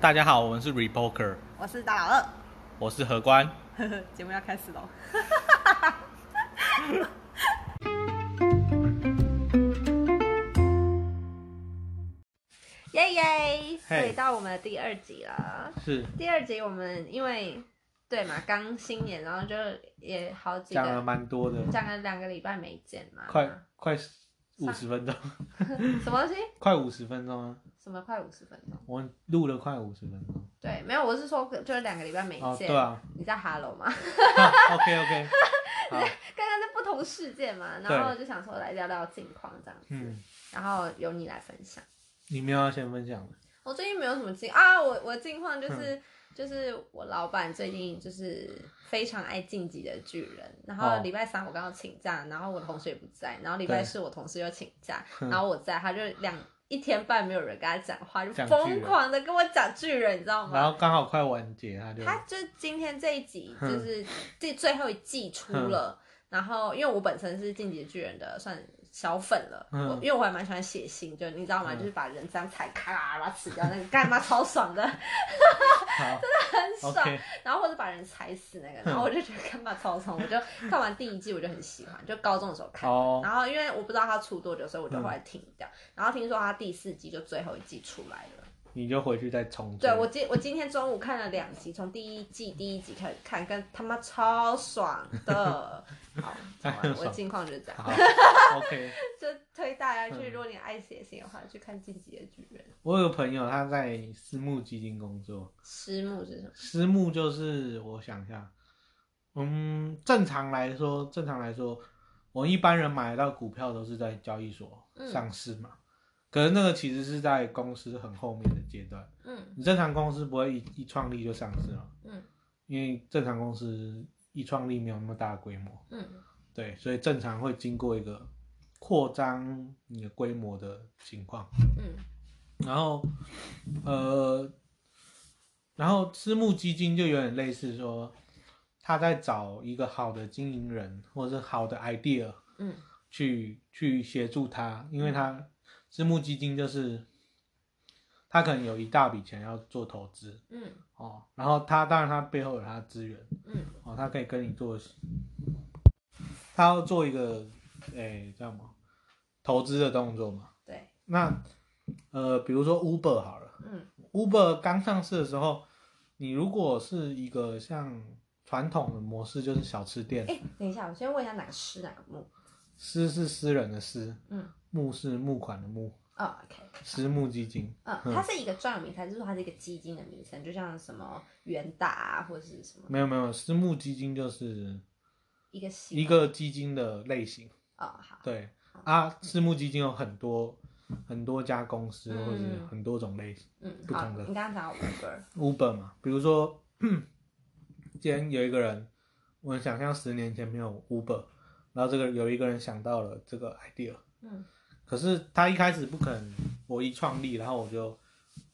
大家好，我们是 Repoker，我是大老二，我是何官。呵呵，节目要开始喽。耶耶！所以到我们的第二集了。是第二集我们因为对嘛，刚新年，然后就也好几讲了个，蛮多的，讲了两个礼拜没见嘛。快快五十分钟，什么东西？快五十分钟啊！什么快五十分钟？我录了快五十分钟。对，没有，我是说就是两个礼拜没哦，见。对啊你在 Hello 吗？，OK OK，好，刚刚在不同事件嘛，然后就想说来聊聊近况这样子，嗯，然后由你来分享。你们要先分享的，我最近没有什么近啊，我我近况就是、嗯就是我老板最近就是非常爱晋级的巨人，然后哦礼拜三我刚好请假，然后我同事也不在，然后礼拜四我同事又请假，嗯然后我在，他就两一天半没有人跟他讲话，就疯狂的跟我讲巨人，你知道吗？然后刚好快完结，他就他就今天这一集嗯就是这最后一季出了，然后因为我本身是进击的巨人的算小粉了，嗯我因为我还蛮喜欢写信，就你知道吗？嗯就是把人这样踩咔把它吃掉，那个干嘛超爽的，真的很爽。然后或者把人踩死那个，然后我就觉得干嘛超爽，我就看完第一季我就很喜欢，就高中的时候看。哦，然后因为我不知道它出多久，所以我就嗯后来停掉。然后听说它第四季就最后一季出来了。你就回去再重追。对我今我今天中午看了两集，从第一季第一集开始看，跟他妈超爽的。好，讲完我的近况就是这样，好，OK。就推大家去，嗯如果你爱写信的话，去看《进击的巨人》。我有个朋友，他在私募基金工作。私募是什么？私募就是我想一下，嗯，正常来说，正常来说，我一般人买到股票都是在交易所嗯上市嘛。可是那个其实是在公司很后面的阶段，嗯。你正常公司不会一一创立就上市嘛，嗯。因为正常公司一创立没有那么大的规模，嗯。对，所以正常会经过一个扩张你的规模的情况。嗯。然后，呃，然后私募基金就有点类似说，他在找一个好的经营人或者是好的 idea 嗯。去去协助他，因为他私募基金就是他可能有一大笔钱要做投资嗯哦，然后他当然他背后有他的资源嗯哦，他可以跟你做，他要做一个诶叫什么投资的动作嘛，对，那呃，比如说 Uber 好了嗯，Uber 刚上市的时候，你如果是一个像传统的模式，就是小吃店，哎、等一下，我先问一下哪个吃哪个木？私是私人的私，嗯，募是募款的募，哦，OK，私募基金，嗯，它是一个专有名词，就是说它是一个基金的名称？就像什么元大啊，或者是什么没有没有，私募基金就是一个系一个基金的类型，哦，好，对啊，私募基金有很多很多家公司嗯或者是很多种类型嗯，好，不同的你刚刚讲到 Uber，，Uber 嘛，比如说 今天有一个人，我想象十年前没有 Uber，然后这个有一个人想到了这个 idea，嗯。可是他一开始不肯，我一创立，然后我就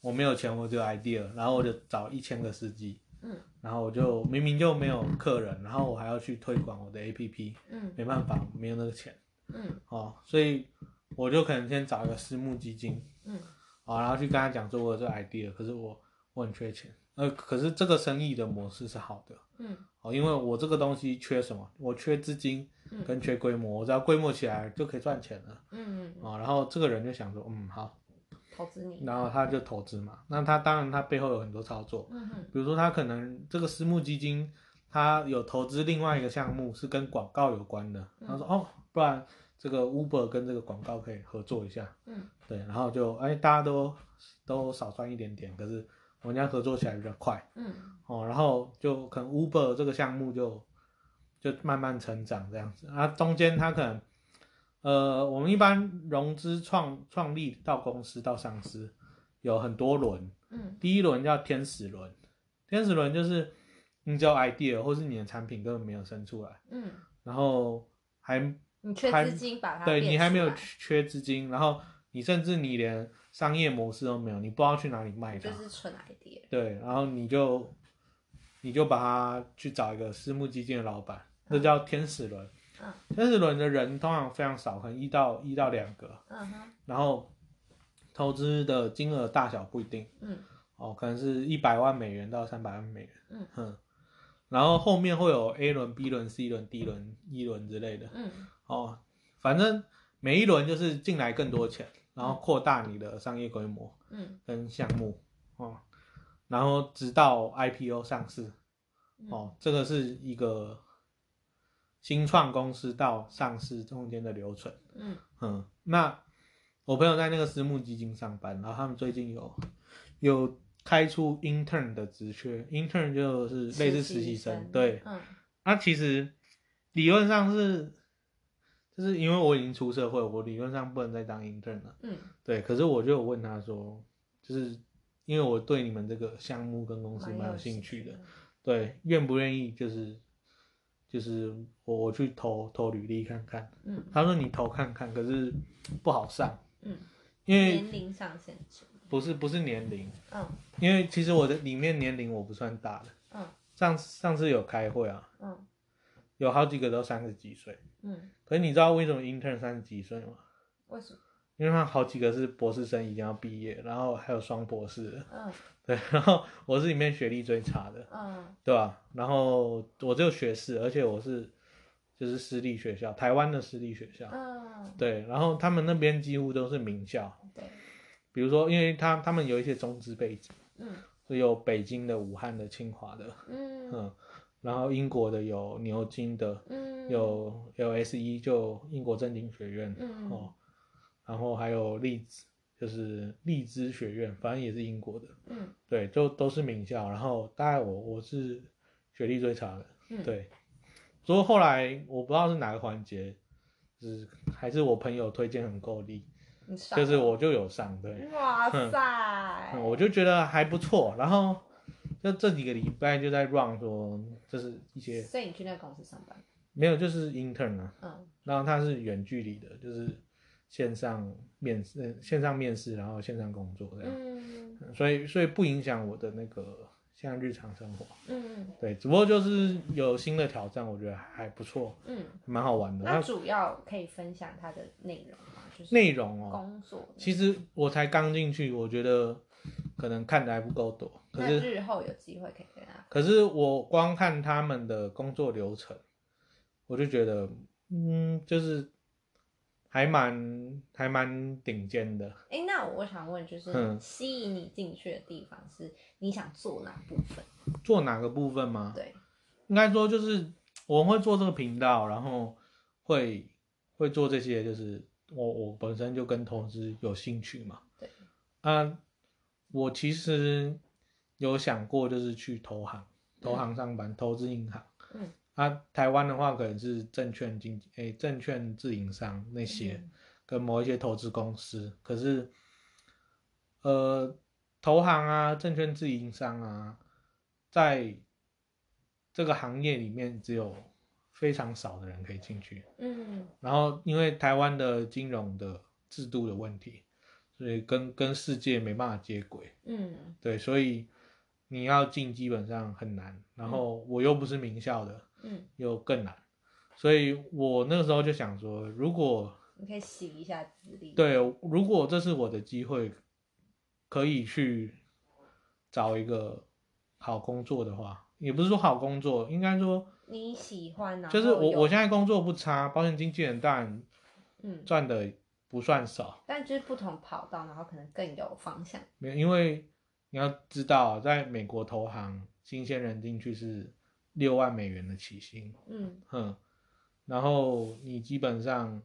我没有钱，我就 idea，然后我就找一千个司机，嗯。然后我就明明就没有客人，然后我还要去推广我的 APP，嗯。没办法，没有那个钱。嗯。哦，所以我就可能先找一个私募基金，嗯。啊、然后去跟他讲说我有这 idea，可是我我很缺钱，呃，可是这个生意的模式是好的，嗯哦，因为我这个东西缺什么？我缺资金嗯跟缺规模，我只要规模起来就可以赚钱了嗯，啊、然后这个人就想说，嗯，好，投资你，然后他就投资嘛。那他当然他背后有很多操作，嗯哼比如说他可能这个私募基金，他有投资另外一个项目是跟广告有关的，嗯他说哦，不然这个 Uber 跟这个广告可以合作一下，嗯对，然后就哎大家都都少赚一点点，可是我们家合作起来比较快。嗯。哦，然后就可能 Uber 这个项目就就慢慢成长这样子，啊中间它可能呃我们一般融资创创立到公司到上市有很多轮，嗯。第一轮叫天使轮，天使轮就是你只有 idea 或是你的产品根本没有生出来，嗯，然后还你缺资金把它对你还没有缺资金，然后你甚至你连商业模式都没有，你不知道去哪里卖它就，是纯 idea，对，然后你就你就把它去找一个私募基金的老板，这叫天使轮。嗯。天使轮的人通常非常少，可能一到一到两个，嗯哼。然后投资的金额大小不一定嗯。哦，可能是一百万美元到三百万美元，嗯。哼，然后后面会有 A 轮、B 轮、C 轮、D 轮、E 轮之类的，嗯。哦，反正每一轮就是进来更多钱，然后扩大你的商业规模嗯跟项目，哦，然后直到 IPO 上市，嗯哦，这个是一个新创公司到上市中间的流程。嗯嗯，那我朋友在那个私募基金上班，然后他们最近有有开出 intern 的职缺，intern 就是类似实习生，对。嗯那其实理论上是，就是因为我已经出社会，我理论上不能再当 intern 了，嗯对。可是我就有问他说，就是因为我对你们这个项目跟公司蛮有兴趣的，，对，愿不愿意就是就是我我去投投履历看看。嗯他说你投看看，可是不好上，嗯，因为年龄上限制，不是不是年龄，嗯因为其实我的里面年龄我不算大的。嗯上上次有开会啊，嗯有好几个都三十几岁，嗯，可是你知道为什么 intern 三十几岁吗？为什么？因为他好几个是博士生一定要毕业，然后还有双博士。的，嗯。对，然后我是里面学历最差的，嗯。对吧？然后我只有学士，而且我是就是私立学校，台湾的私立学校，嗯，对，然后他们那边几乎都是名校，对，比如说，因为他他们有一些中资背景，嗯。有北京的、武汉的、清华的，嗯。嗯，然后英国的有牛津的，嗯，有 LSE 就英国政经学院，嗯。哦，然后还有利兹就是利兹学院，反正也是英国的，嗯。对，就都是名校。然后大概我我是学历最差的，嗯，对，所以后来我不知道是哪个环节，就是还是我朋友推荐很够力，就是我就有上，对，哇塞，嗯我就觉得还不错。然后就这几个礼拜就在 run 说，就是一些所以你去那个公司上班，没有就是 intern 啊，嗯然后它是远距离的，就是线上面试、呃线上面试，然后线上工作这样，嗯所以所以不影响我的那个现在日常生活。嗯对，只不过就是有新的挑战，我觉得还不错，嗯，蛮好玩的。那那主要可以分享它的内容吗？就是内容哦，工作，其实我才刚进去，我觉得可能看的还不够多。可是日后有机会可以跟他，可是我光看他们的工作流程，我就觉得，嗯，就是还蛮还蛮顶尖的。哎，那我想问，就是嗯吸引你进去的地方是你想做哪部分？做哪个部分吗？对，应该说就是我们会做这个频道，然后会会做这些，就是我我本身就跟投资有兴趣嘛。对。啊，我其实有想过，就是去投行，投行上班，投资银行。嗯。啊，台湾的话可能是证券经诶、欸证券自营商那些，嗯跟某一些投资公司。可是，呃，投行啊，证券自营商啊，在这个行业里面只有非常少的人可以进去。嗯然后，因为台湾的金融的制度的问题，所以跟跟世界没办法接轨。嗯对，所以你要进基本上很难。然后我又不是名校的，嗯，又更难。所以我那个时候就想说，如果你可以洗一下资历。，对，如果这是我的机会，可以去找一个好工作的话，也不是说好工作，应该说你喜欢啊？就是我我现在工作不差，保险经纪人当然嗯，赚的不算少，但就是不同跑道，然后可能更有方向。没有因为你要知道，在美国投行新鲜人进去是六万美元的起薪，嗯。哼，然后你基本上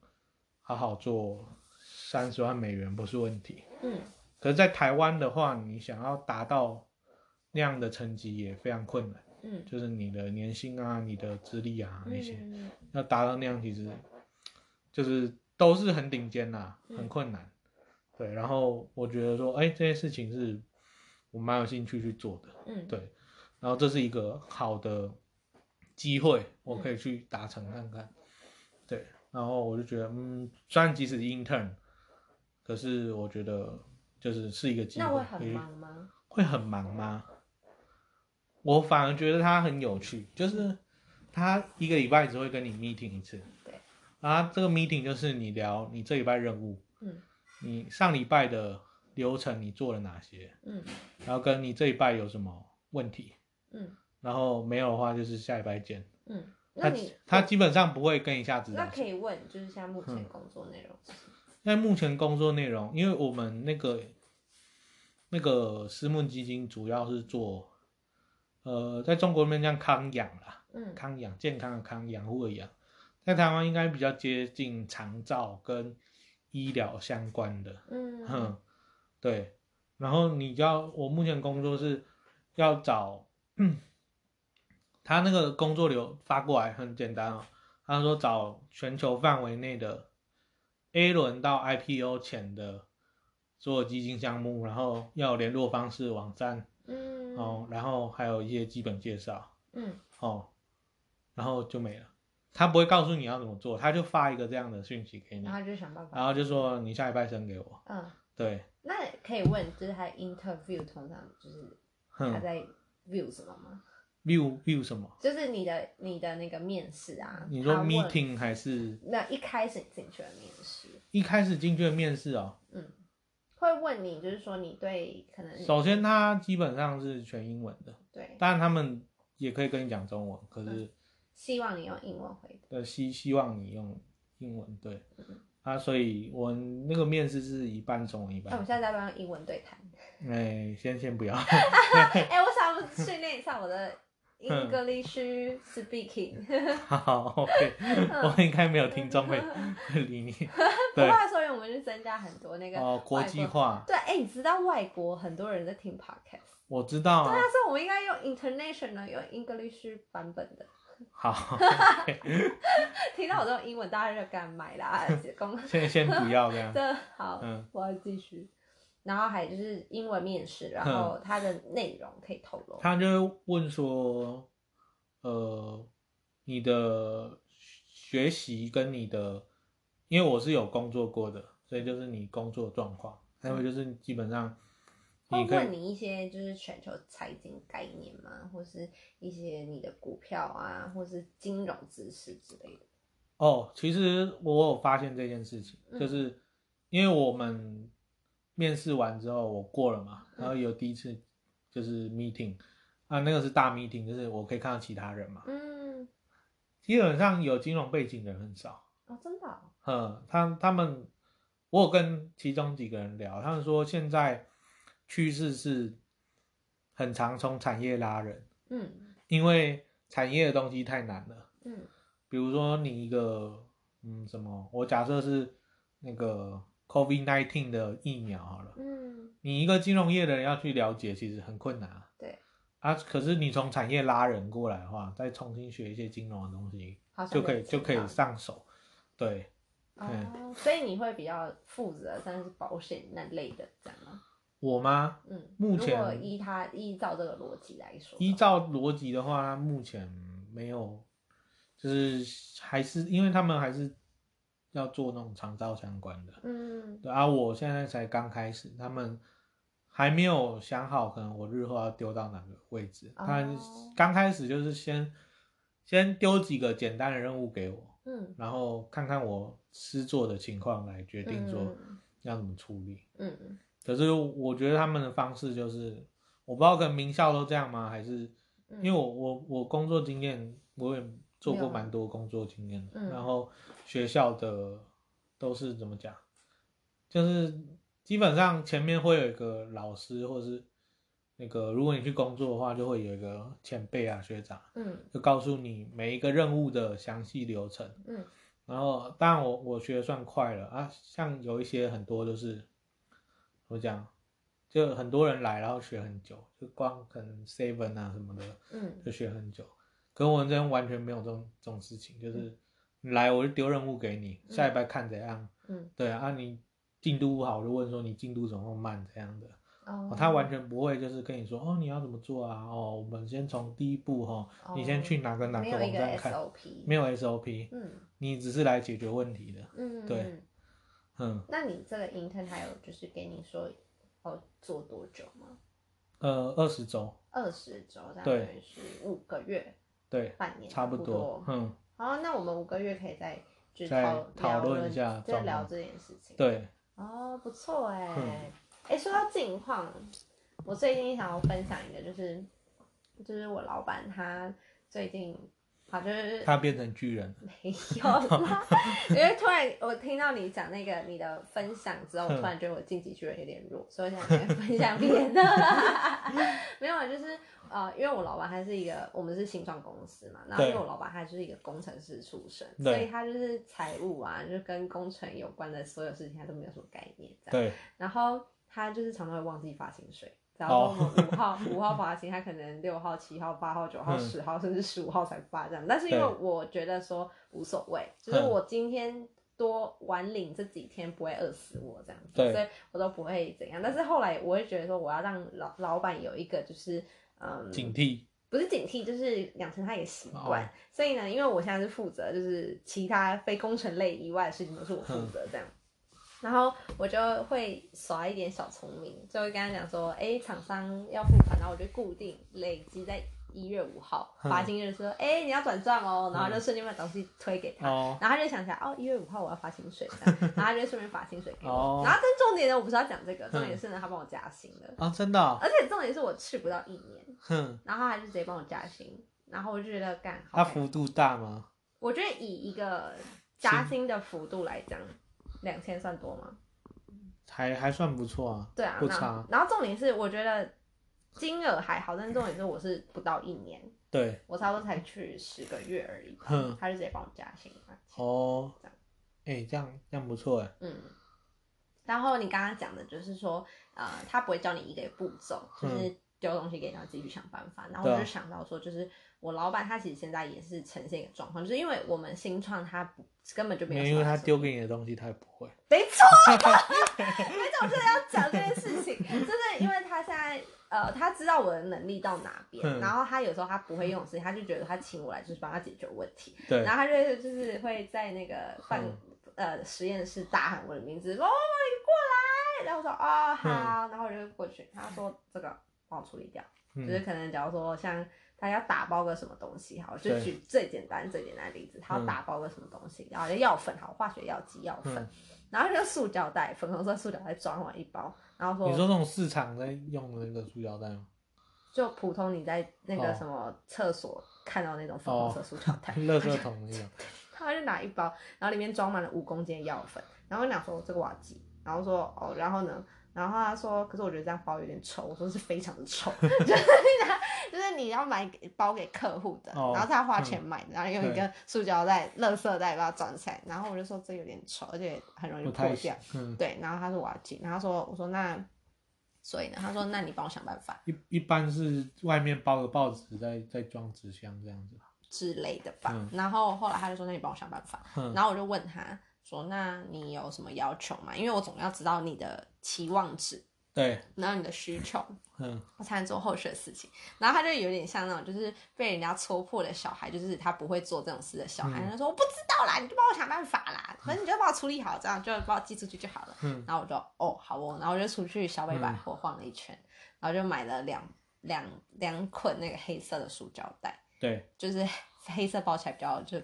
好好做三十万美元不是问题。嗯。可是，在台湾的话，你想要达到那样的成绩也非常困难，嗯。就是你的年薪啊、你的资历啊那些，嗯。要达到那样，其实就是都是很顶尖啦，嗯很困难。对，然后我觉得说，哎、这些事情是我蛮有兴趣去做的，嗯，对，然后这是一个好的机会，我可以去达成看看。对，然后我就觉得，嗯，虽然即使是 intern，可是我觉得就是是一个机会。那会很忙吗？会很忙吗？我反而觉得他很有趣，就是他一个礼拜只会跟你 meeting 一次，对，啊，这个 meeting 就是你聊你这礼拜任务，嗯你上礼拜的流程你做了哪些，嗯然后跟你这一拜有什么问题，嗯然后没有的话就是下礼拜见。嗯，那他你他基本上不会跟一下子那可以问，就是现在目嗯前工作内容是什么？在目前工作内容，因为我们那个那个私募基金主要是做，呃，在中国那边叫康养啦，嗯康养健康的康，养护的养，在台湾应该比较接近长照跟医疗相关的，嗯哼，对。然后你要，我目前工作是要找，他那个工作流发过来很简单哦，他说找全球范围内的 A 轮到 IPO 前的所有基金项目，然后要有联络方式、网站嗯哦，然后还有一些基本介绍嗯哦，然后就没了。他不会告诉你要怎么做，他就发一个这样的讯息给你然，后就想办法。然后就说你下礼拜生给我。嗯，对，那可以问，就是他 interview 通常就是他在 view 什么吗？，view view 什么？就是你的你的那个面试啊，你说 meeting 还是那一开始进去的面试，一开始进去的面试哦？嗯，会问你，就是说你对可能首先，他基本上是全英文的，对当然他们也可以跟你讲中文，可是希望你用英文回答。呃希希望你用英文，对嗯，啊，所以我那个面试是一半中文一半那我们，现在在不要用英文对谈？哎，先先不要，哎、我想训练一下我的 English speaking。好，OK，我应该没有听众会会理你，不 对，话说，因为我们就增加很多那个哦，国际。化，对，哎、你知道外国很多人在听 podcast，我知道啊对啊，，所以我们应该用 international 用 English 版本的。好，听到我这种英文，大家就敢买啦，公先先不要这样，这好，嗯。我要继续。然后还有就是英文面试，然后它的内容可以透露。他就会问说，呃，你的学习跟你的，因为我是有工作过的，所以就是你工作状况，还有就是基本上会你可以问你一些就是全球财经概念嘛？或是一些你的股票啊，或是金融知识之类的。哦，其实我有发现这件事情，嗯就是因为我们面试完之后我过了嘛，嗯然后有第一次就是 meeting 啊，那个是大 meeting，就是我可以看到其他人嘛，嗯，基本上有金融背景的人很少。哦，真的哦、嗯，他他们，我有跟其中几个人聊，他们说现在趋势是很常从产业拉人，嗯因为产业的东西太难了。嗯比如说你一个嗯什么，我假设是那个 COVID nineteen 的疫苗好了，嗯，你一个金融业的人要去了解，其实很困难啊。对，啊，可是你从产业拉人过来的话，再重新学一些金融的东西，好就可以就可以上手。对，哦，所以你会比较负责，像是保险那类的，这样吗？我吗？嗯，目前如果依他依照这个逻辑来说，依照逻辑的话，目前没有，就是还是因为他们还是要做那种长照相关的，嗯对啊，我现在才刚开始，他们还没有想好，可能我日后要丢到哪个位置。哦他刚开始就是先先丢几个简单的任务给我，嗯然后看看我施作的情况来决定说嗯要怎么处理。嗯嗯可是我觉得他们的方式就是，我不知道可能名校都这样吗？还是嗯，因为我我我工作经验，我也做过蛮多工作经验的，嗯然后学校的都是怎么讲，就是基本上前面会有一个老师，或是那个如果你去工作的话，就会有一个前辈啊学长，嗯就告诉你每一个任务的详细流程。嗯然后当然我我学的算快了啊，像有一些很多就是怎么讲，就很多人来然后学很久，就光可能 seven 啊什么的嗯就学很久。可我们这边完全没有这种这种事情，就是你来我就丢任务给你，下礼拜看怎样。嗯对啊，啊你进度不好，我就问说你进度怎么慢这样的。哦哦，他完全不会就是跟你说哦你要怎么做啊，哦我们先从第一步哈、哦，你先去哪个哪个网站看，SOP，没有 SOP，嗯你只是来解决问题的。嗯对那你这个 intern 还有就是给你说哦做多久吗？呃，二十周，二十周，大对概是五个月，对，半年差不不多。嗯，好，那我们五个月可以再就是再讨讨论聊一下再聊这件事情。对，哦，不错哎、嗯哎、说到近况，我最近想要分享一个，就是就是我老板他最近。好，就是他变成巨人，没有啦。因为突然我听到你讲那个你的分享之后，我突然觉得我晋级巨人有点弱，所以想分享别的。没有，就是呃，因为我老板他是一个，我们是新创公司嘛，然后因为我老板他就是一个工程师出身，所以他就是财务啊，就跟工程有关的所有事情他都没有什么概念。对。然后他就是常常会忘记发薪水。然后五号五号发薪，他可能六号、七号、八号、九号、十号，甚至十五号才发这样。但是因为我觉得说无所谓，就是我今天多晚领这几天不会饿死我这样子，所以我都不会怎样。但是后来我会觉得说，我要让老老板有一个就是嗯警惕，不是警惕，就是养成他一个习惯。所以呢，因为我现在是负责就是其他非工程类以外的事情都是我负责这样。然后我就会耍一点小聪明，就会跟他讲说，哎，厂商要付款，然后我就固定累积在一月五号发薪日说，哎，你要转账哦，然后就瞬间把东西推给他，然后他就想起来，哦，一月五号我要发薪水，然后他就顺便发薪水给我。然后但重点呢，我不是要讲这个，重点是呢，他帮我加薪了啊，真的，而且重点是我去不到一年，哼，然后他就直接帮我加薪，然后我就觉得干，他幅度大吗？我觉得以一个加薪的幅度来讲。两千算多吗？还还算不错啊，对啊，不差。然后重点是，我觉得金额还好，但是重点是我是不到一年，对我差不多才去十个月而已，他就直接帮我加薪哦，这样，哎，这样这样不错哎。嗯。然后你刚刚讲的就是说，呃，他不会教你一个步骤，就是丢东西给他自己去想办法。然后我就想到说，就是。我老板他其实现在也是呈现一个状况，就是因为我们新创他不根本就没有，因为他丢给你的东西他也不会。没错，没错，真的要讲这件事情，就是因为他现在呃他知道我的能力到哪边，然后他有时候他不会用的事情，他就觉得他请我来就是帮他解决问题，对，然后他就就是会在那个办呃实验室大喊我的名字，说哦你过来，然后我说哦好，然后我就过去，他说这个帮我处理掉，就是可能假如说像。他要打包个什么东西，好，就举最简单最简单的例子，他要打包个什么东西，然后药粉，好，化学药剂药粉，然后就塑胶袋，粉红色塑胶袋装完一包，然后说，你说那种市场在用的那个塑胶袋吗？就普通你在那个什么厕所看到那种粉红色塑胶袋，垃圾桶那种，他就拿一包，然后里面装满了五公斤的药粉，然后我讲说这个我要寄，然后说哦，然后呢？然后他说：“可是我觉得这样包有点丑。”我说：“是非常的丑，就是就是你要买包给客户的，然后他花钱买的，然后用一个塑胶袋、垃圾袋把它装起来。然后我就说这有点丑，而且很容易破掉。对，然后他说我要寄，然后说我说那所以呢？他说那你帮我想办法。一一般是外面包个报纸，再再装纸箱这样子之类的吧。然后后来他就说那你帮我想办法。然后我就问他。说，那你有什么要求吗？因为我总要知道你的期望值，对，然后你的需求，嗯，我才能做后续的事情。然后他就有点像那种，就是被人家戳破的小孩，就是他不会做这种事的小孩。他说我不知道啦，你就帮我想办法啦，反正你就帮我处理好，这样就帮我寄出去就好了。嗯，然后我就哦好哦，然后我就出去小北百货晃了一圈，然后就买了两两两捆那个黑色的塑胶袋，对，就是 黑色包起来比较就。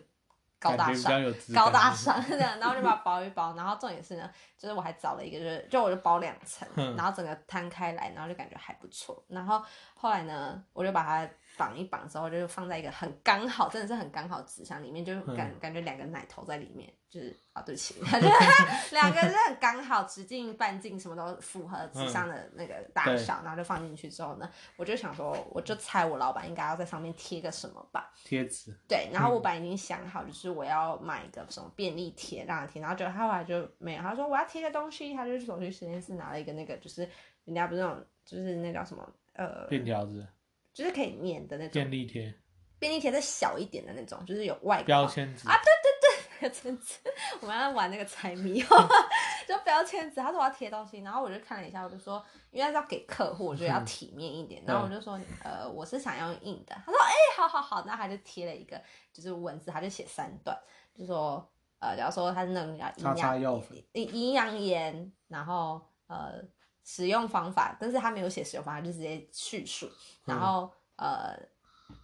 高大上，高大上这样，然后就把它包一包，然后重点是呢，就是我还找了一个，就是就我就包两层，然后整个摊开来，然后就感觉还不错。然后后来呢，我就把它绑一绑之后，就放在一个很刚好，真的是很刚好纸箱里面，就感感觉两个奶头在里面，就是啊。对不起，两个是很刚好，直径半径什么都符合纸箱的那个大小，然后就放进去之后呢，我就想说，我就猜我老板应该要在上面贴个什么吧？贴纸。对，然后我本来已经想好，就是我要买一个什么便利贴让他贴，然后就他后来就没有，他说我要贴个东西，他就走去实验室拿了一个那个，就是人家不是那种，就是那叫什么呃，便条纸，就是可以粘的那种便利贴，便利贴再小一点的那种，就是有外标签纸啊，对对。对，标签纸，我们要玩那个猜谜，就标签纸。他说我要贴东西，然后我就看了一下，我就说，因为是要给客户，我觉得要体面一点。然后我就说，呃，我是想要硬的。他说，哎，好好好，那他就贴了一个，就是文字，他就写三段，就说，呃，假如说他是那种叫营养营营养盐，然后呃使用方法，但是他没有写使用方法，就直接叙述，然后呃。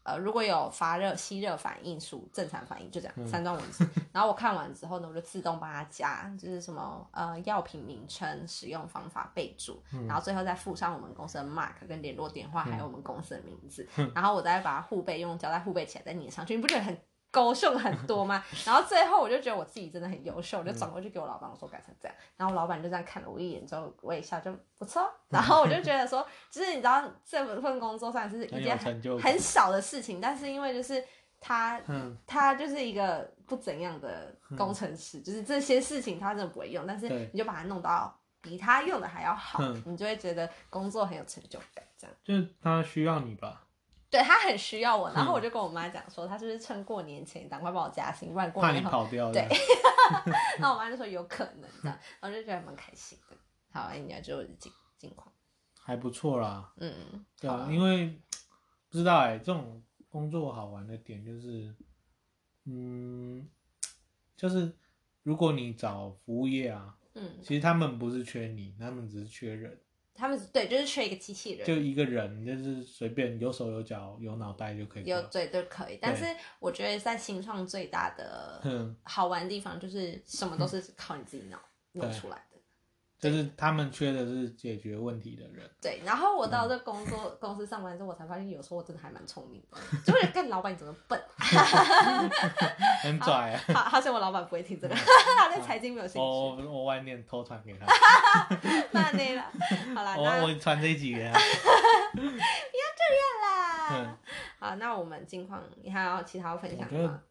呃，如果有发热、吸热反应属正常反应，就这样三段文字。然后我看完之后呢，我就自动帮他加，就是什么呃药品名称、使用方法备注，然后最后再附上我们公司的 mark 跟联络电话，还有我们公司的名字。然后我再把它护背用胶带护背起来，再粘上去。你不觉得很？勾秀很多嘛，然后最后我就觉得我自己真的很优秀，我就转过去给我老板我说改成这样，然后老板就这样看了我一眼之后微笑就不错，然后我就觉得说，就是你知道这份工作算是一件很很小的事情，但是因为就是他嗯。他就是一个不怎样的工程师，就是这些事情他真的不会用，但是你就把它弄到比他用的还要好，你就会觉得工作很有成就感，这样。就是他需要你吧。对他很需要我，然后我就跟我妈讲说，他是不是趁过年前赶快帮我加薪，不然过年跑掉对。那我妈就说有可能这样，然后就觉得蛮开心的。好，人家就近近况还不错啦。嗯，对啊，因为不知道哎，这种工作好玩的点就是，嗯，就是如果你找服务业啊，嗯，其实他们不是缺你，他们只是缺人。他们对，就是缺一个机器人，就一个人，就是随便有手有脚有脑袋就可以，有嘴都可以。但是我觉得在新创最大的好玩的地方，就是什么都是靠你自己脑弄出来的。就是他们缺的是解决问题的人。对，然后我到这工作公司上班之后，我才发现有时候我真的还蛮聪明的，就是干老板你怎么笨，很拽。啊好，好像我老板不会听这个，他对财经没有兴趣。我我晚点偷传给他。那那了，好了，我我传这几个。不要这样啦。好，那我们近况，你还有其他分享吗？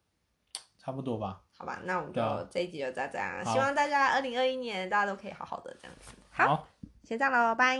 差不多吧。好吧，那我们就这一集就再这样。希望大家二零二一年大家都可以好好的这样子。好，先这样喽，拜。